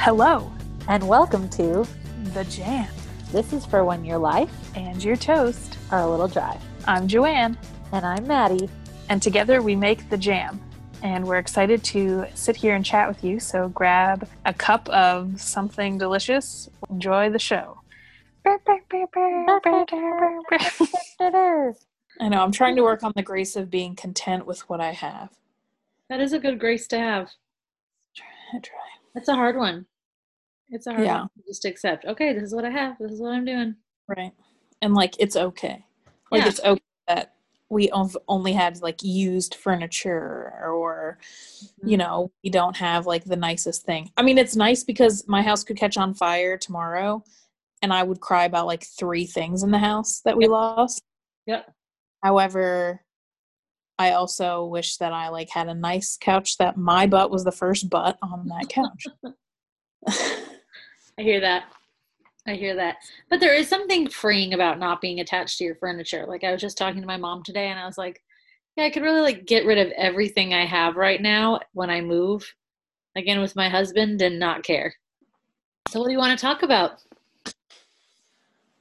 Hello, and welcome to The Jam This is for when your life and your toast. are a little dry. I'm Joanne, And I'm Maddie. and together we make The Jam. And we're excited to sit here and chat with you. So grab a cup of something delicious. Enjoy the show. I know, I'm trying to work on the grace of being content with what I have. That is a good grace to have. I try. That's a hard one. It's a hard Yeah. one to just accept. Okay, this is what I have. This is what I'm doing. Right. And like, it's okay. Like, Yeah. it's okay that we only had like used furniture or, you Mhm. know, we don't have like the nicest thing. I mean, it's nice because my house could catch on fire tomorrow and I would cry about like three things in the house that we Yep. lost. Yep. However, I also wish that I like had a nice couch that my butt was the first butt on that couch. I hear that. I hear that. But there is something freeing about not being attached to your furniture. Like I was just talking to my mom today and I was like, yeah, I could really like get rid of everything I have right now when I move again with my husband and not care. So what do you want to talk about?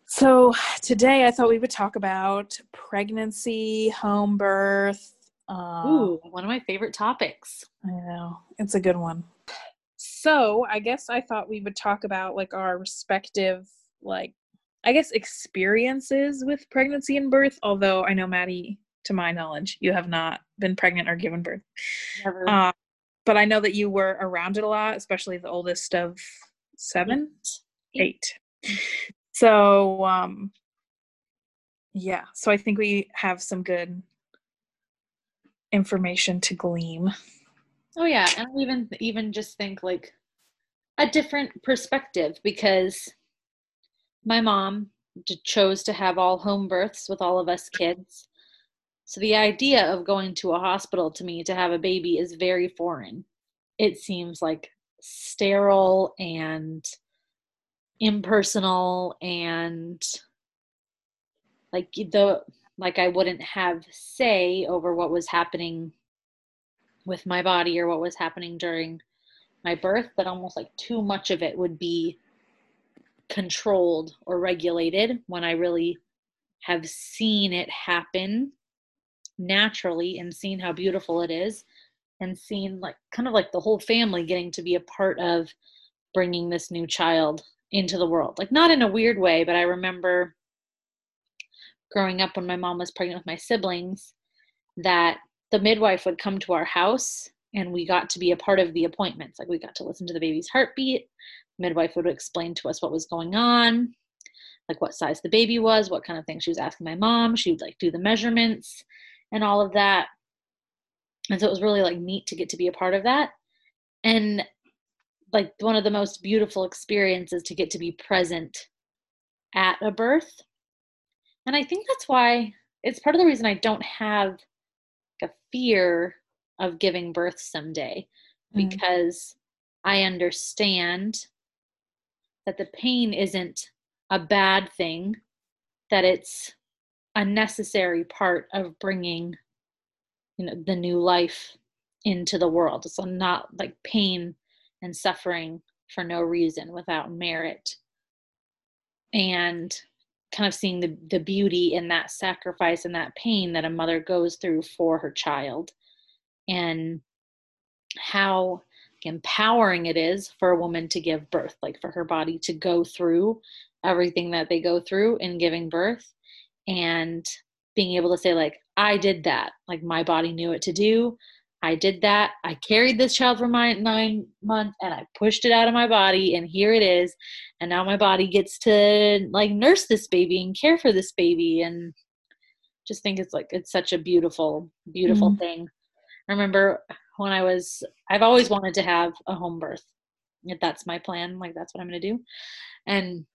So today I thought we would talk about pregnancy, home birth. Um, Ooh, one of my favorite topics. I know it's a good one. So I guess I thought we would talk about like our respective like I guess experiences with pregnancy and birth. Although I know Maddie, to my knowledge, you have not been pregnant or given birth. Never Uh, but I know that you were around it a lot, especially the oldest of seven, eight. So, um, yeah. So I think we have some good information to glean. Oh yeah, and even even just think like a different perspective because my mom d- chose to have all home births with all of us kids. So the idea of going to a hospital to me to have a baby is very foreign. It seems like sterile and impersonal and like the like I wouldn't have say over what was happening with my body or what was happening during my birth that almost like too much of it would be controlled or regulated when I really have seen it happen naturally and seen how beautiful it is and seen like kind of like the whole family getting to be a part of bringing this new child into the world. Like not in a weird way but i remember growing up when my mom was pregnant with my siblings that the midwife would come to our house and we got to be a part of the appointments. Like we got to listen to the baby's heartbeat. Midwife would explain to us what was going on like what size the baby was what kind of things she was asking my mom. She would like do the measurements and all of that. And so it was really like neat to get to be a part of that. And like one of the most beautiful experiences to get to be present at a birth and i think that's why it's part of the reason i don't have like a fear of giving birth someday Mm. because i understand that the pain isn't a bad thing that it's a necessary part of bringing you know the new life into the world so not like pain and suffering for no reason without merit. And kind of seeing the, the beauty in that sacrifice and that pain that a mother goes through for her child. And how empowering it is for a woman to give birth like for her body to go through everything that they go through in giving birth. And being able to say like i did that. Like my body knew what to do i did that. I carried this child for my nine months and i pushed it out of my body and here it is. And now my body gets to like nurse this baby and care for this baby and just think it's like it's such a beautiful beautiful Mhm. thing. I remember when i was i've always wanted to have a home birth. If that's my plan like that's what i'm going to do. And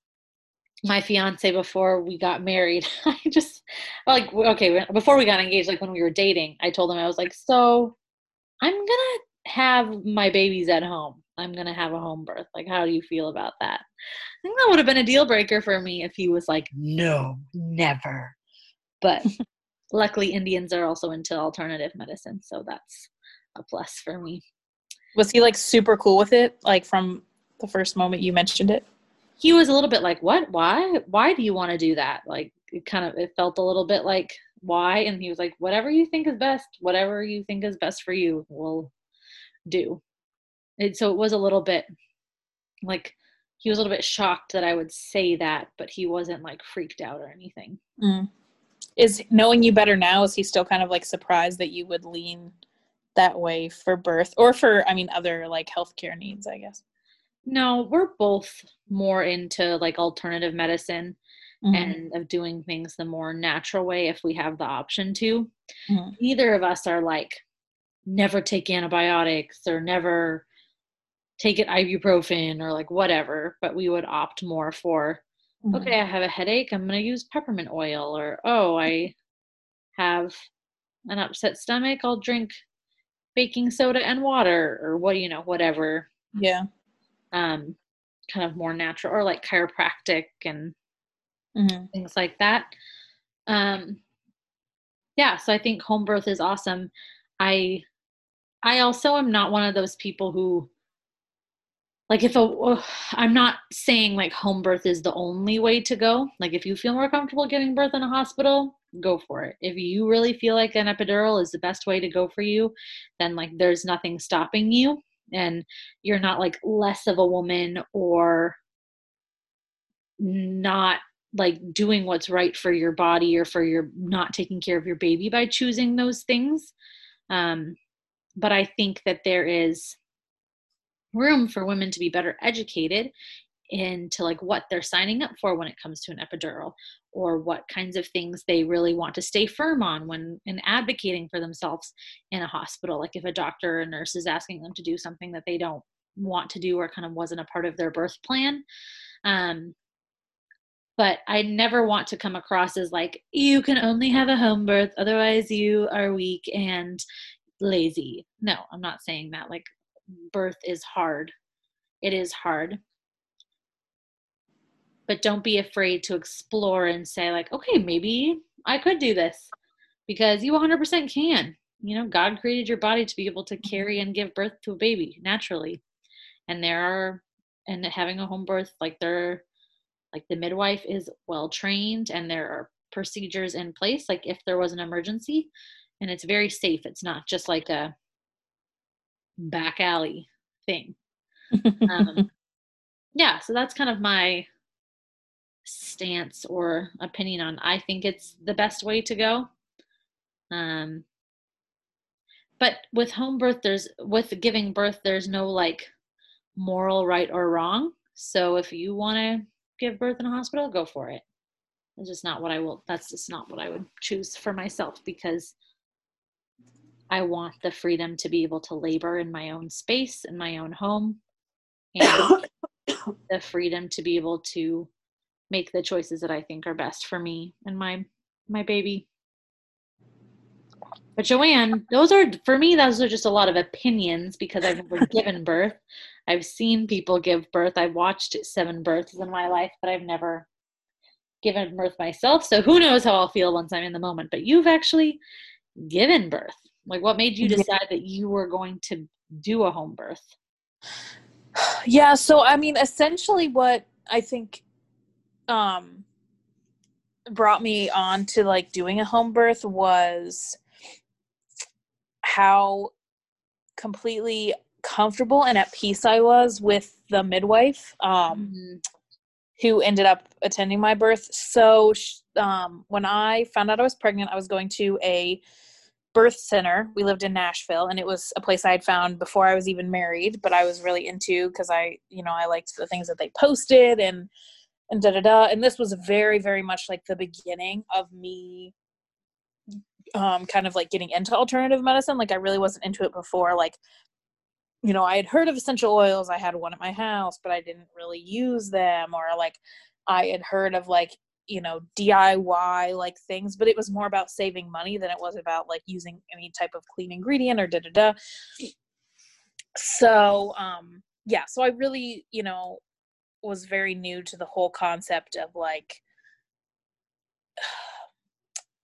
my fiance before we got married i just like okay before we got engaged like when we were dating i told him i was like so i'm gonna have my babies at home i'm gonna have a home birth like how do you feel about that i think that would have been a deal breaker for me if he was like no never but luckily indians are also into alternative medicine so that's a plus for me Was he like super cool with it? Like from the first moment you mentioned it? He was a little bit like, "What? Why? Why do you want to do that?" Like it kind of it felt a little bit like why and he was like whatever you think is best whatever you think is best for you will do. And so it was a little bit like he was a little bit shocked that i would say that but he wasn't like freaked out or anything. Mm. is knowing you better now is he still kind of like surprised that you would lean that way for birth or for i mean other like healthcare needs i guess? No we're both more into like alternative medicine mm-hmm. and of doing things the more natural way if we have the option to. Mm-hmm. Neither of us are like, never take antibiotics or never take it ibuprofen or like whatever, but we would opt more for, mm-hmm. okay, I have a headache, I'm going to use peppermint oil, or oh, I have an upset stomach, I'll drink baking soda and water, or what, you know, whatever. Yeah. Um, kind of more natural, or like chiropractic and mm-hmm. things like that. Um, yeah, so I think home birth is awesome. I I also am not one of those people who like if a I'm not saying like home birth is the only way to go. Like if you feel more comfortable giving birth in a hospital, go for it. If you really feel like an epidural is the best way to go for you, then like there's nothing stopping you and you're not like less of a woman or not like doing what's right for your body or for your not taking care of your baby by choosing those things. Um, but i think that there is room for women to be better educated into like what they're signing up for when it comes to an epidural or what kinds of things they really want to stay firm on when in advocating for themselves in a hospital. Like if a doctor or nurse is asking them to do something that they don't want to do or kind of wasn't a part of their birth plan um, but I never want to come across as like, you can only have a home birth, otherwise, you are weak and lazy. No, I'm not saying that. Like, birth is hard. It is hard. But don't be afraid to explore and say, like, okay, maybe I could do this because you 100% can. You know, God created your body to be able to carry and give birth to a baby naturally. And there are, and having a home birth, like, there like the midwife is well trained and there are procedures in place like if there was an emergency and it's very safe. It's not just like a back alley thing. Um, yeah so that's kind of my stance or opinion on i think it's the best way to go. Um but with home birth there's with giving birth there's no like moral right or wrong. So if you want to give birth in a hospital, go for it. It's just not what I will, that's just not what I would choose for myself because I want the freedom to be able to labor in my own space, in my own home, and the freedom to be able to make the choices that I think are best for me and my my baby. But Joanne, those are for me. Those are just a lot of opinions because I've never given birth. I've seen people give birth. I've watched seven births in my life, but I've never given birth myself. So who knows how I'll feel once I'm in the moment. But you've actually given birth. Like, what made you decide that you were going to do a home birth? Yeah. So I mean, essentially, what I think um brought me on to like doing a home birth was how completely comfortable and at peace I was with the midwife um, mm-hmm. who ended up attending my birth. So um, when I found out I was pregnant, I was going to a birth center. We lived in Nashville, and it was a place I had found before I was even married, but I was really into because I, you know, I liked the things that they posted and and da da da. And this was very, very much like the beginning of me um kind of like getting into alternative medicine like i really wasn't into it before like you know i had heard of essential oils i had one at my house but i didn't really use them or like i had heard of like you know diy like things but it was more about saving money than it was about like using any type of clean ingredient or da da da. So um yeah so i really you know was very new to the whole concept of like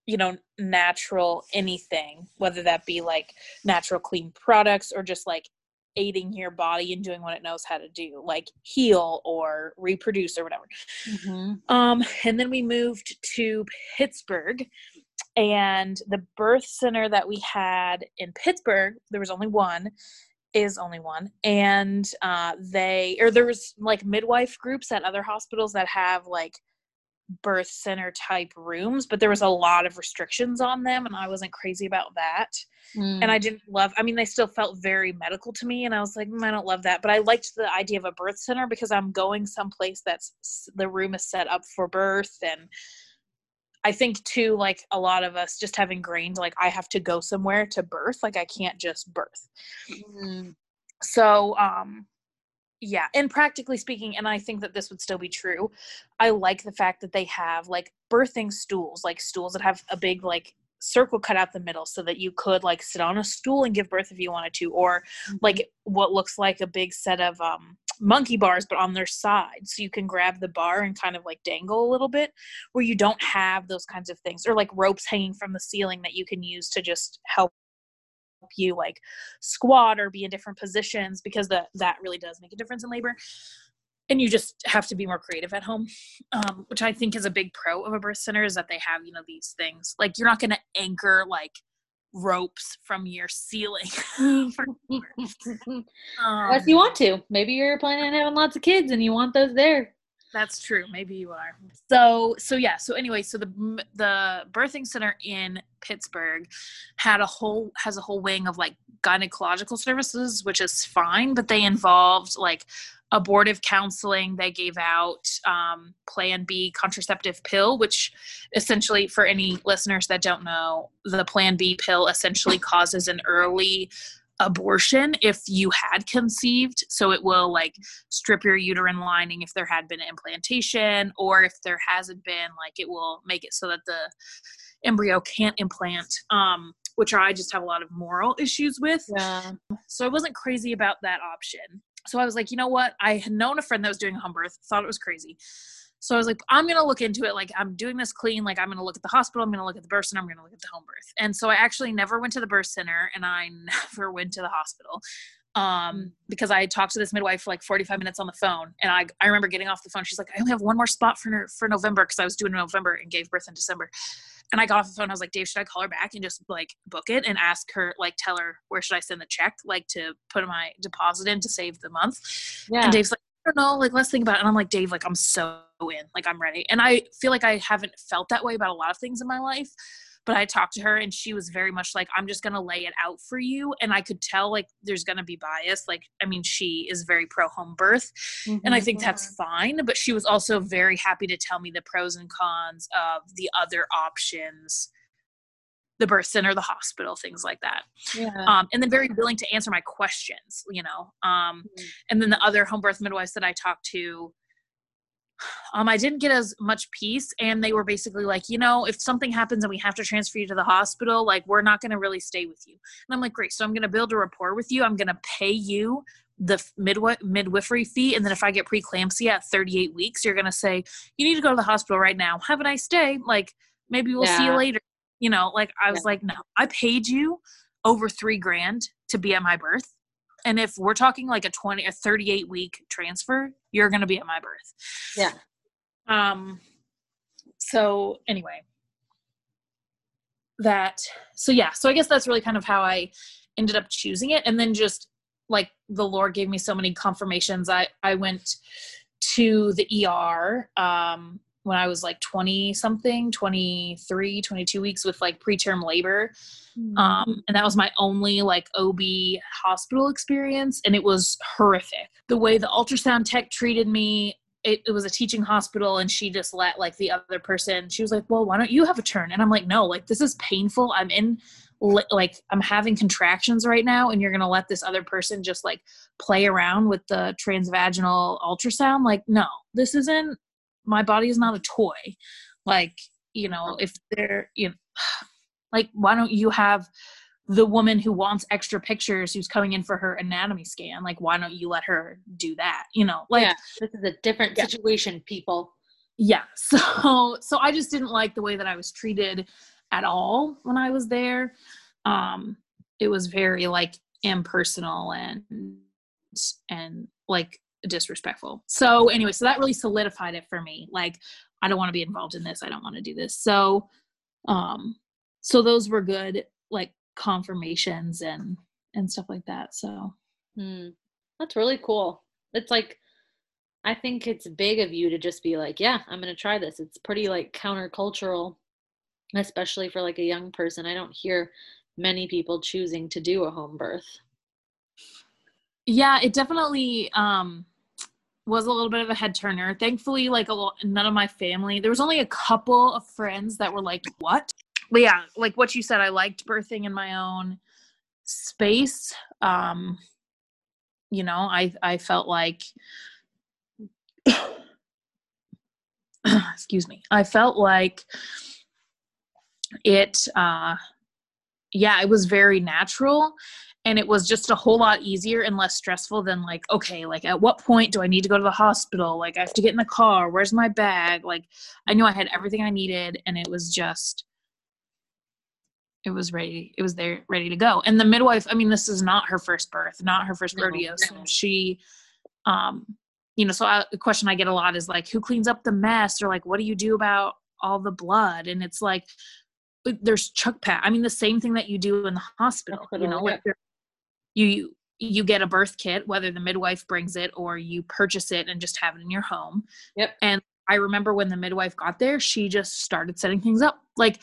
you know natural anything whether that be like natural clean products or just like aiding your body and doing what it knows how to do, like heal or reproduce or whatever. Mm-hmm. Um, and then we moved to Pittsburgh, and the birth center that we had in Pittsburgh, there was only one, is only one, and uh, they or there was like midwife groups at other hospitals that have like birth center type rooms, but there was a lot of restrictions on them, and I wasn't crazy about that. Mm. And I didn't love. I mean, they still felt very medical to me, and I was like, mm, I don't love that. But I liked the idea of a birth center because I'm going someplace that's the room is set up for birth, and I think too, like a lot of us just have ingrained, like I have to go somewhere to birth, like I can't just birth. Mm. So, um, yeah, and practically speaking, and I think that this would still be true. I like the fact that they have like birthing stools, like stools that have a big like circle cut out the middle so that you could like sit on a stool and give birth if you wanted to or like what looks like a big set of um monkey bars but on their side so you can grab the bar and kind of like dangle a little bit where you don't have those kinds of things or like ropes hanging from the ceiling that you can use to just help you like squat or be in different positions because that that really does make a difference in labor and you just have to be more creative at home um, which i think is a big pro of a birth center is that they have you know these things like you're not going to anchor like ropes from your ceiling for um, Unless you want to. Maybe you're planning on having lots of kids and you want those there. That's true. Maybe you are. So so yeah. So anyway, so the the birthing center in Pittsburgh had a whole has a whole wing of like gynecological services, which is fine, but they involved like abortive counseling. They gave out um, Plan B contraceptive pill, which essentially, for any listeners that don't know, the Plan B pill essentially causes an early abortion if you had conceived. So it will like strip your uterine lining if there had been an implantation or if there hasn't been like it will make it so that the embryo can't implant um which i just have a lot of moral issues with. Yeah. so i wasn't crazy about that option. So i was like you know what? I had known a friend that was doing a home birth thought it was crazy so I was like, I'm gonna look into it. Like I'm doing this clean. Like I'm gonna look at the hospital. I'm gonna look at the birth center. I'm gonna look at the home birth. And so I actually never went to the birth center, and I never went to the hospital um, because I talked to this midwife for like 45 minutes on the phone, and I I remember getting off the phone. She's like, I only have one more spot for for November because I was doing November and gave birth in December. And I got off the phone. I was like, Dave, should I call her back and just like book it and ask her, like, tell her where should I send the check, like to put my deposit in to save the month? Yeah. And Dave's like, don't know, like let's think about it. And I'm like, Dave, like I'm so in, like I'm ready. And I feel like I haven't felt that way about a lot of things in my life. But I talked to her and she was very much like, I'm just gonna lay it out for you. And I could tell like there's gonna be bias. Like, I mean, she is very pro home birth. And I mm-hmm. think that's fine. But she was also very happy to tell me the pros and cons of the other options the birth center, the hospital, things like that. Yeah. um, and then very willing to answer my questions you know um, Mhm. and then the other home birth midwives that i talked to um, i didn't get as much peace and they were basically like you know if something happens and we have to transfer you to the hospital like we're not going to really stay with you. And i'm like great so i'm going to build a rapport with you. I'm going to pay you the midwi- midwifery fee and then if i get preeclampsia at 38 weeks you're going to say you need to go to the hospital right now. Have a nice day. Like maybe we'll see you later you know like i was Yeah. like no i paid you over three grand to be at my birth. And if we're talking like a 20 a 38 week transfer you're going to be at my birth. Yeah. um so anyway. That so yeah so i guess that's really kind of how i ended up choosing it. And then just like the lord gave me so many confirmations. I i went to the er um when i was like 20 something 23 22 weeks with like preterm labor um, and that was my only like OB hospital experience, and it was horrific. The way the ultrasound tech treated me, it, it was a teaching hospital, and she just let like the other person. She was like, "Well, why don't you have a turn?" And I'm like, "No, like this is painful. I'm in." Like I'm having contractions right now, and you're gonna let this other person just like play around with the transvaginal ultrasound? Like, no, this isn't. My body is not a toy. Like, you know, if they're, you know, like why don't you have the woman who wants extra pictures who's coming in for her anatomy scan like why don't you let her do that you know like yeah. This is a different Yeah. situation, people. yeah so so i just didn't like the way that i was treated at all when i was there um it was very like impersonal and and like disrespectful. So anyway, so that really solidified it for me. Like I don't want to be involved in this. I don't want to do this. So um so those were good like confirmations and and stuff like that. So Hmm. That's really cool. It's like I think it's big of you to just be like, yeah, I'm to try this. It's pretty like countercultural, especially for like a young person. I don't hear many people choosing to do a home birth. Yeah, it definitely um was a little bit of a head turner. Thankfully, like a none of my family. There was only a couple of friends that were like, "What?" But yeah, like what you said, I liked birthing in my own space. Um, you know, I I felt like excuse me. I felt like it uh yeah, it was very natural and it was just a whole lot easier and less stressful than like okay, like at what point do I need to go to the hospital? Like I have to get in the car, where's my bag? Like I knew I had everything I needed and it was just it was ready it was there ready to go and the midwife i mean this is not her first birth not her first No, rodeo so no. she um you know so I, the question i get a lot is like who cleans up the mess or like what do you do about all the blood and it's like there's chuck pat i mean the same thing that you do in the hospital, you Hospital, know like there- you you get a birth kit whether the midwife brings it or you purchase it and just have it in your home Yep. and i remember when the midwife got there she just started setting things up like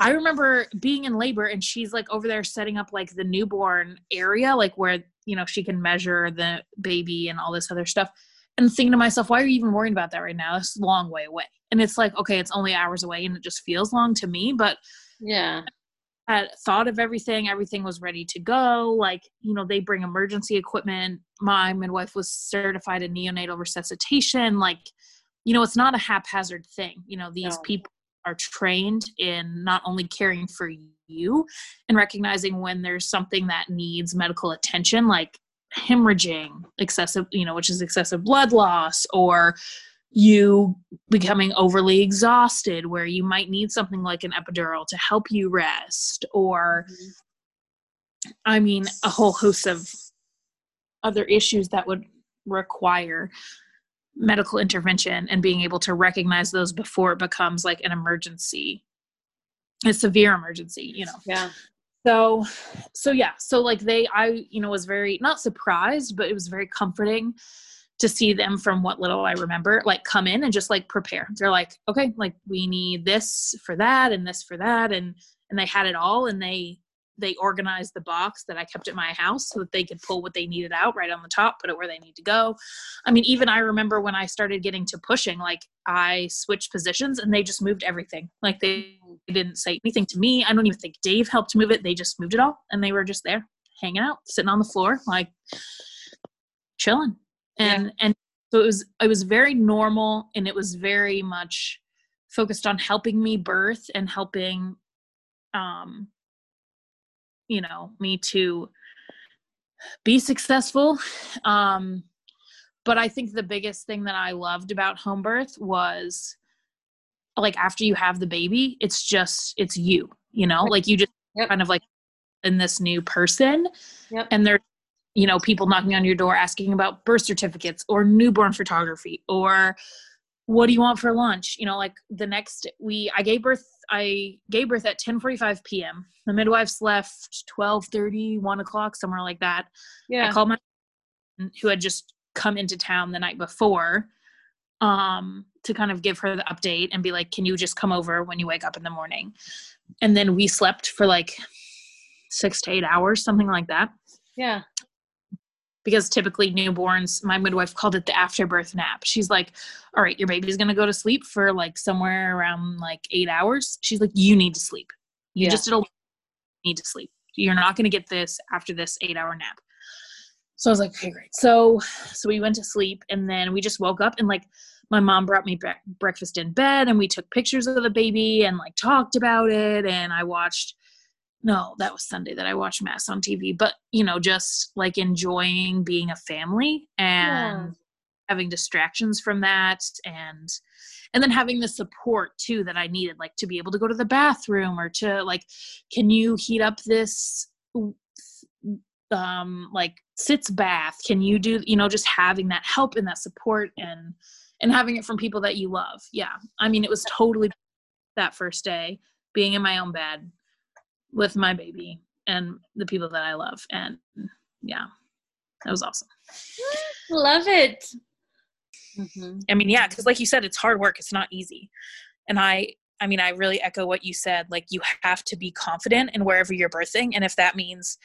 I remember being in labor and she's like over there setting up like the newborn area, like where, you know, she can measure the baby and all this other stuff. And thinking to myself, why are you even worrying about that right now? It's a long way away. And it's like, okay, it's only hours away and it just feels long to me. But Yeah. Had thought of everything, everything was ready to go. Like, you know, they bring emergency equipment. My midwife was certified in neonatal resuscitation. Like, you know, it's not a haphazard thing. You know, these No. people are trained in not only caring for you and recognizing when there's something that needs medical attention, like hemorrhaging, excessive, you know, which is excessive blood loss, or you becoming overly exhausted, where you might need something like an epidural to help you rest, or mm-hmm. I mean, a whole host of other issues that would require medical intervention and being able to recognize those before it becomes like an emergency, a severe emergency, you know. Yeah. So, so yeah, so like they, I, you know, was very not surprised, but it was very comforting to see them from what little I remember, like come in and just like prepare. They're like, okay, like we need this for that and this for that, and and they had it all, and they they organized the box that I kept at my house so that they could pull what they needed out right on the top, put it where they need to go. I mean, even I remember when I started getting to pushing, like I switched positions and they just moved everything. Like they didn't say anything to me. I don't even think Dave helped move it. They just moved it all and they were just there hanging out, sitting on the floor, like chilling. And and so it was it was very normal and it was very much focused on helping me birth and helping um you know me to be successful. Um but I think the biggest thing that I loved about home birth was like after you have the baby, it's just it's you, you know, like you just Yep. kind of like in this new person Yep. and there's you know people knocking on your door asking about birth certificates or newborn photography or what do you want for lunch? You know like the next we i gave birth i gave birth at 10:45 p.m the midwives left 12:30 1 o'clock somewhere like that. Yeah. I called my who had just come into town the night before um to kind of give her the update and be like can you just come over when you wake up in the morning? And then we slept for like 6 to 8 hours something like that. Yeah. Because typically newborns my midwife called it the afterbirth nap. She's like all right your baby's going to go to sleep for like somewhere around like 8 hours. She's like you need to sleep. You Yeah. just did a need to sleep. You're not going to get this after this 8 hour nap. So i was like okay great. So so we went to sleep and then we just woke up and like my mom brought me bre- breakfast in bed and we took pictures of the baby and like talked about it and i watched no that was sunday that i watched mass on tv but you know just like enjoying being a family and Yeah. having distractions from that and and then having the support too that i needed like to be able to go to the bathroom or to like can you heat up this um like sitz bath? Can you do you know just having that help and that support and and having it from people that you love. Yeah i mean it was totally that first day being in my own bed with my baby and the people that i love. And yeah that was awesome. Love it. Mm-hmm. i mean yeah because like you said it's hard work. It's not easy. And i i mean i really echo what you said. Like you have to be confident in wherever you're birthing. And if that means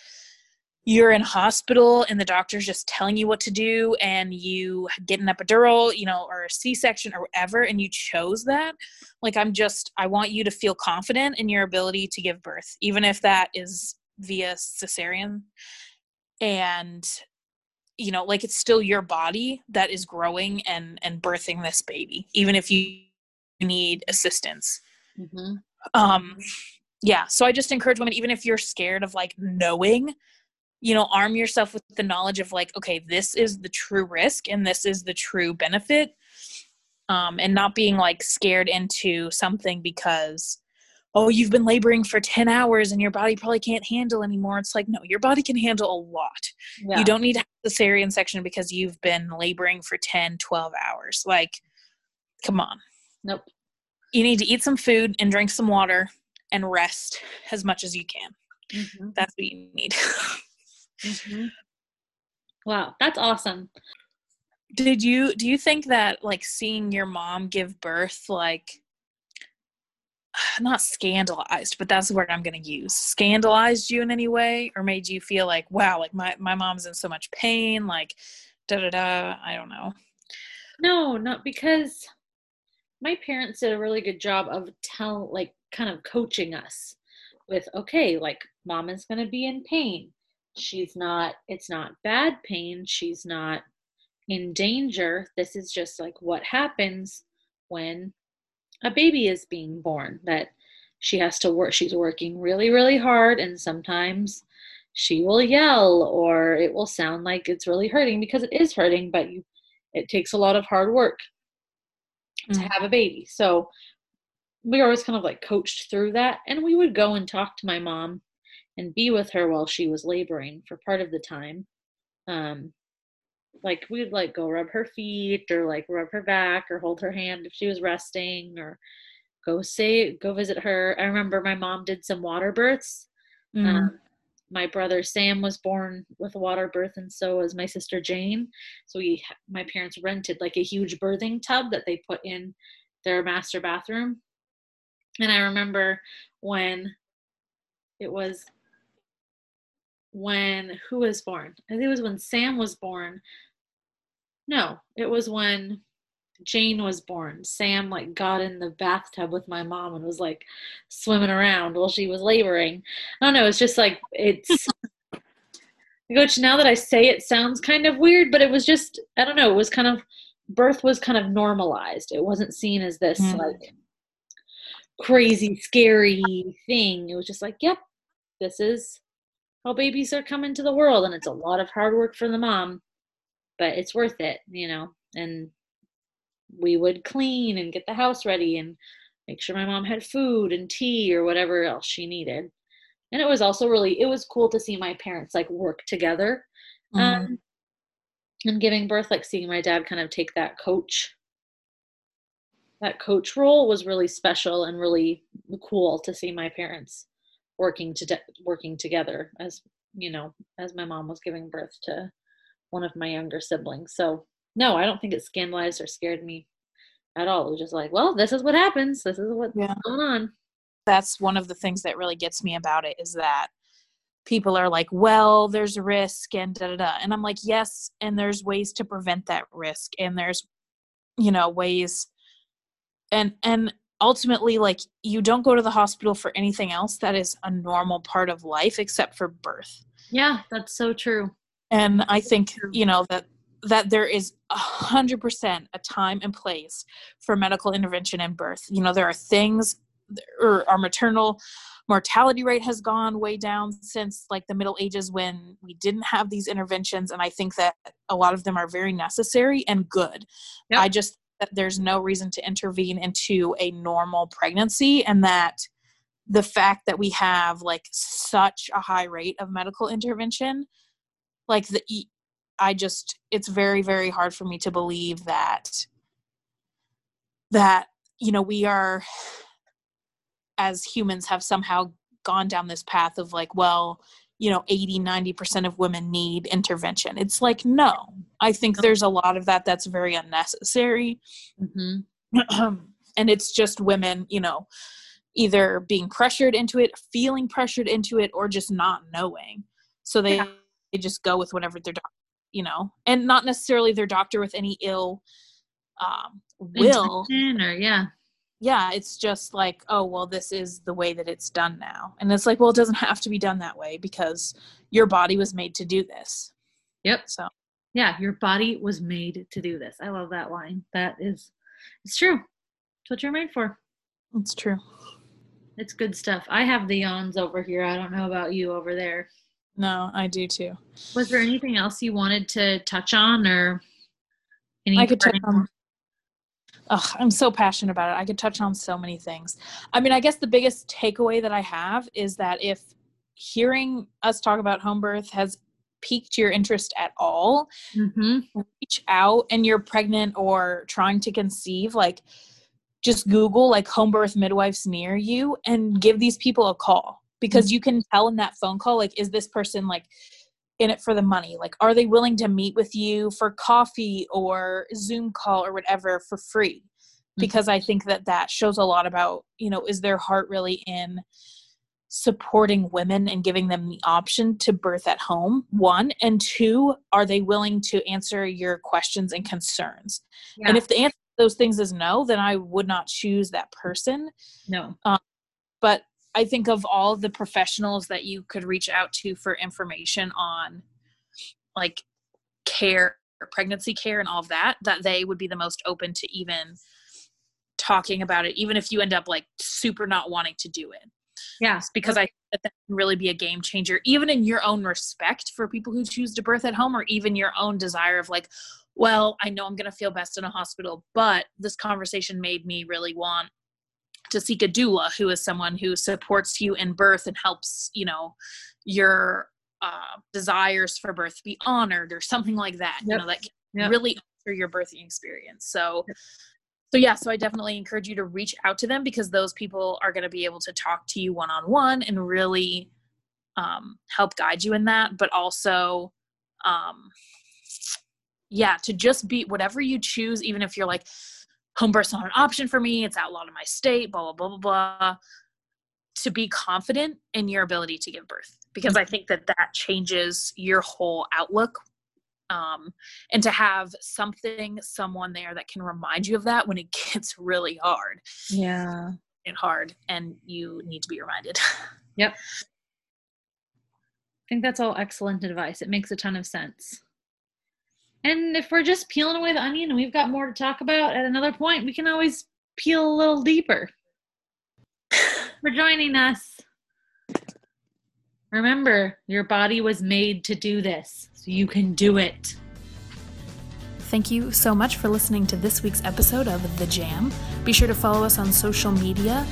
you're in hospital and the doctor's just telling you what to do and you get an epidural you know or a c-section or whatever and you chose that like i'm just i want you to feel confident in your ability to give birth even if that is via cesarean and you know like it's still your body that is growing and and birthing this baby even if you need assistance Mm-hmm. um yeah so i just encourage women even if you're scared of like knowing you know arm yourself with the knowledge of like okay this is the true risk and this is the true benefit um and not being like scared into something because oh you've been laboring for 10 hours and your body probably can't handle anymore it's like no your body can handle a lot Yeah. you don't need to have the cesarean section because you've been laboring for 10 12 hours like come on Nope. you need to eat some food and drink some water and rest as much as you can Mm-hmm. that's what you need Mm-hmm. Wow, that's awesome. did you do you think that like seeing your mom give birth like not scandalized but that's the word i'm going to use scandalized you in any way or made you feel like wow like my, my mom's in so much pain like da da da i don't know No, not because my parents did a really good job of tell like kind of coaching us with okay, like mom is going to be in pain. She's not it's not bad pain, she's not in danger. This is just like what happens when a baby is being born that she has to work she's working really really hard and sometimes she will yell or it will sound like it's really hurting because it is hurting but you it takes a lot of hard work to Mhm. have a baby. So we were always kind of like coached through that. And we would go and talk to my mom and be with her while she was laboring for part of the time. Um, like we'd like go rub her feet or like rub her back or hold her hand if she was resting or go say go visit her. I remember my mom did some water births. Mm. Um, my brother Sam was born with a water birth, and so was my sister Jane. So we, my parents rented like a huge birthing tub that they put in their master bathroom. And I remember when it was when who was born? I think it was when Sam was born. No, it was when Jane was born. Sam like got in the bathtub with my mom and was like swimming around while she was laboring. I don't know, it's just like it's Coach, now that I say it sounds kind of weird, but it was just I don't know, it was kind of birth was kind of normalized. It wasn't seen as this Mm. like crazy, scary thing. It was just like, yep, this is how babies are coming to the world and it's a lot of hard work for the mom, but it's worth it, you know. And we would clean and get the house ready and make sure my mom had food and tea or whatever else she needed. And it was also really it was cool to see my parents like work together Mhm. um and giving birth like seeing my dad kind of take that coach that coach role was really special and really cool to see my parents working to working together as you know as my mom was giving birth to one of my younger siblings so no i don't think it scandalized or scared me at all it was just like well this is what happens this is what's Yeah. going on that's one of the things that really gets me about it is that people are like, well, there's risk and da da da. And I'm like, yes, and there's ways to prevent that risk. And there's, you know, ways and and ultimately like you don't go to the hospital for anything else that is a normal part of life except for birth. yeah that's so true And I think, you know, that that there is a hundred percent a time and place for medical intervention in birth. You know, there are things or our maternal mortality rate has gone way down since like the middle ages when we didn't have these interventions and i think that a lot of them are very necessary and good Yep. i just that there's no reason to intervene into a normal pregnancy and that the fact that we have like such a high rate of medical intervention like the i just it's very very hard for me to believe that that you know we are as humans have somehow gone down this path of like well you know 80 90% of women need intervention. It's like no i think there's a lot of that that's very unnecessary Mm-hmm. and it's just women you know either being pressured into it feeling pressured into it or just not knowing so they, Yeah. they just go with whatever their doc- you know and not necessarily their doctor with any ill um will or yeah. yeah it's just like oh well this is the way that it's done now and it's like well it doesn't have to be done that way because your body was made to do this Yep. so Yeah. Your body was made to do this. I love that line. That is, it's true. It's what you're made for. it's true It's good stuff. I have the yawns over here. I don't know about you over there. no i do too Was there anything else you wanted to touch on or any I could touch on. Ugh, I'm so passionate about it. I could touch on so many things. I mean, I guess the biggest takeaway that I have is that if hearing us talk about home birth has piqued your interest at all, Mhm. reach out and you're pregnant or trying to conceive, like just Google like home birth midwives near you and give these people a call because you can tell in that phone call, like, is this person like in it for the money? Like, are they willing to meet with you for coffee or Zoom call or whatever for free? Because I think that that shows a lot about, you know, is their heart really in supporting women and giving them the option to birth at home? One. And two, are they willing to answer your questions and concerns? And if the answer to those things is no, then I would not choose that person No. Um, but I think of all the professionals that you could reach out to for information on like care, pregnancy care, and all of that, that they would be the most open to even talking about it, even if you end up like super not wanting to do it. Yeah. Because I think that that can really be a game changer, even in your own respect for people who choose to birth at home, or even your own desire of like, well, I know I'm going to feel best in a hospital, but this conversation made me really want to seek a doula who is someone who supports you in birth and helps you know your uh, desires for birth be honored or something like that you know that can Yep. really alter your birthing experience so so yeah so i definitely encourage you to reach out to them because those people are going to be able to talk to you one-on-one and really um, help guide you in that but also um, yeah to just be whatever you choose even if you're like home birth's not an option for me it's outlawed in my state blah blah blah blah blah to be confident in your ability to give birth because i think that that changes your whole outlook um, and to have something someone there that can remind you of that when it gets really hard Yeah. and hard and you need to be reminded Yep. I think that's all excellent advice. It makes a ton of sense. And if we're just peeling away the onion and we've got more to talk about at another point, we can always peel a little deeper. for joining us. Remember, your body was made to do this, so you can do it. Thank you so much for listening to this week's episode of The Jam. Be sure to follow us on social media,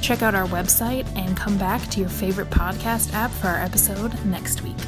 check out our website, and come back to your favorite podcast app for our episode next week.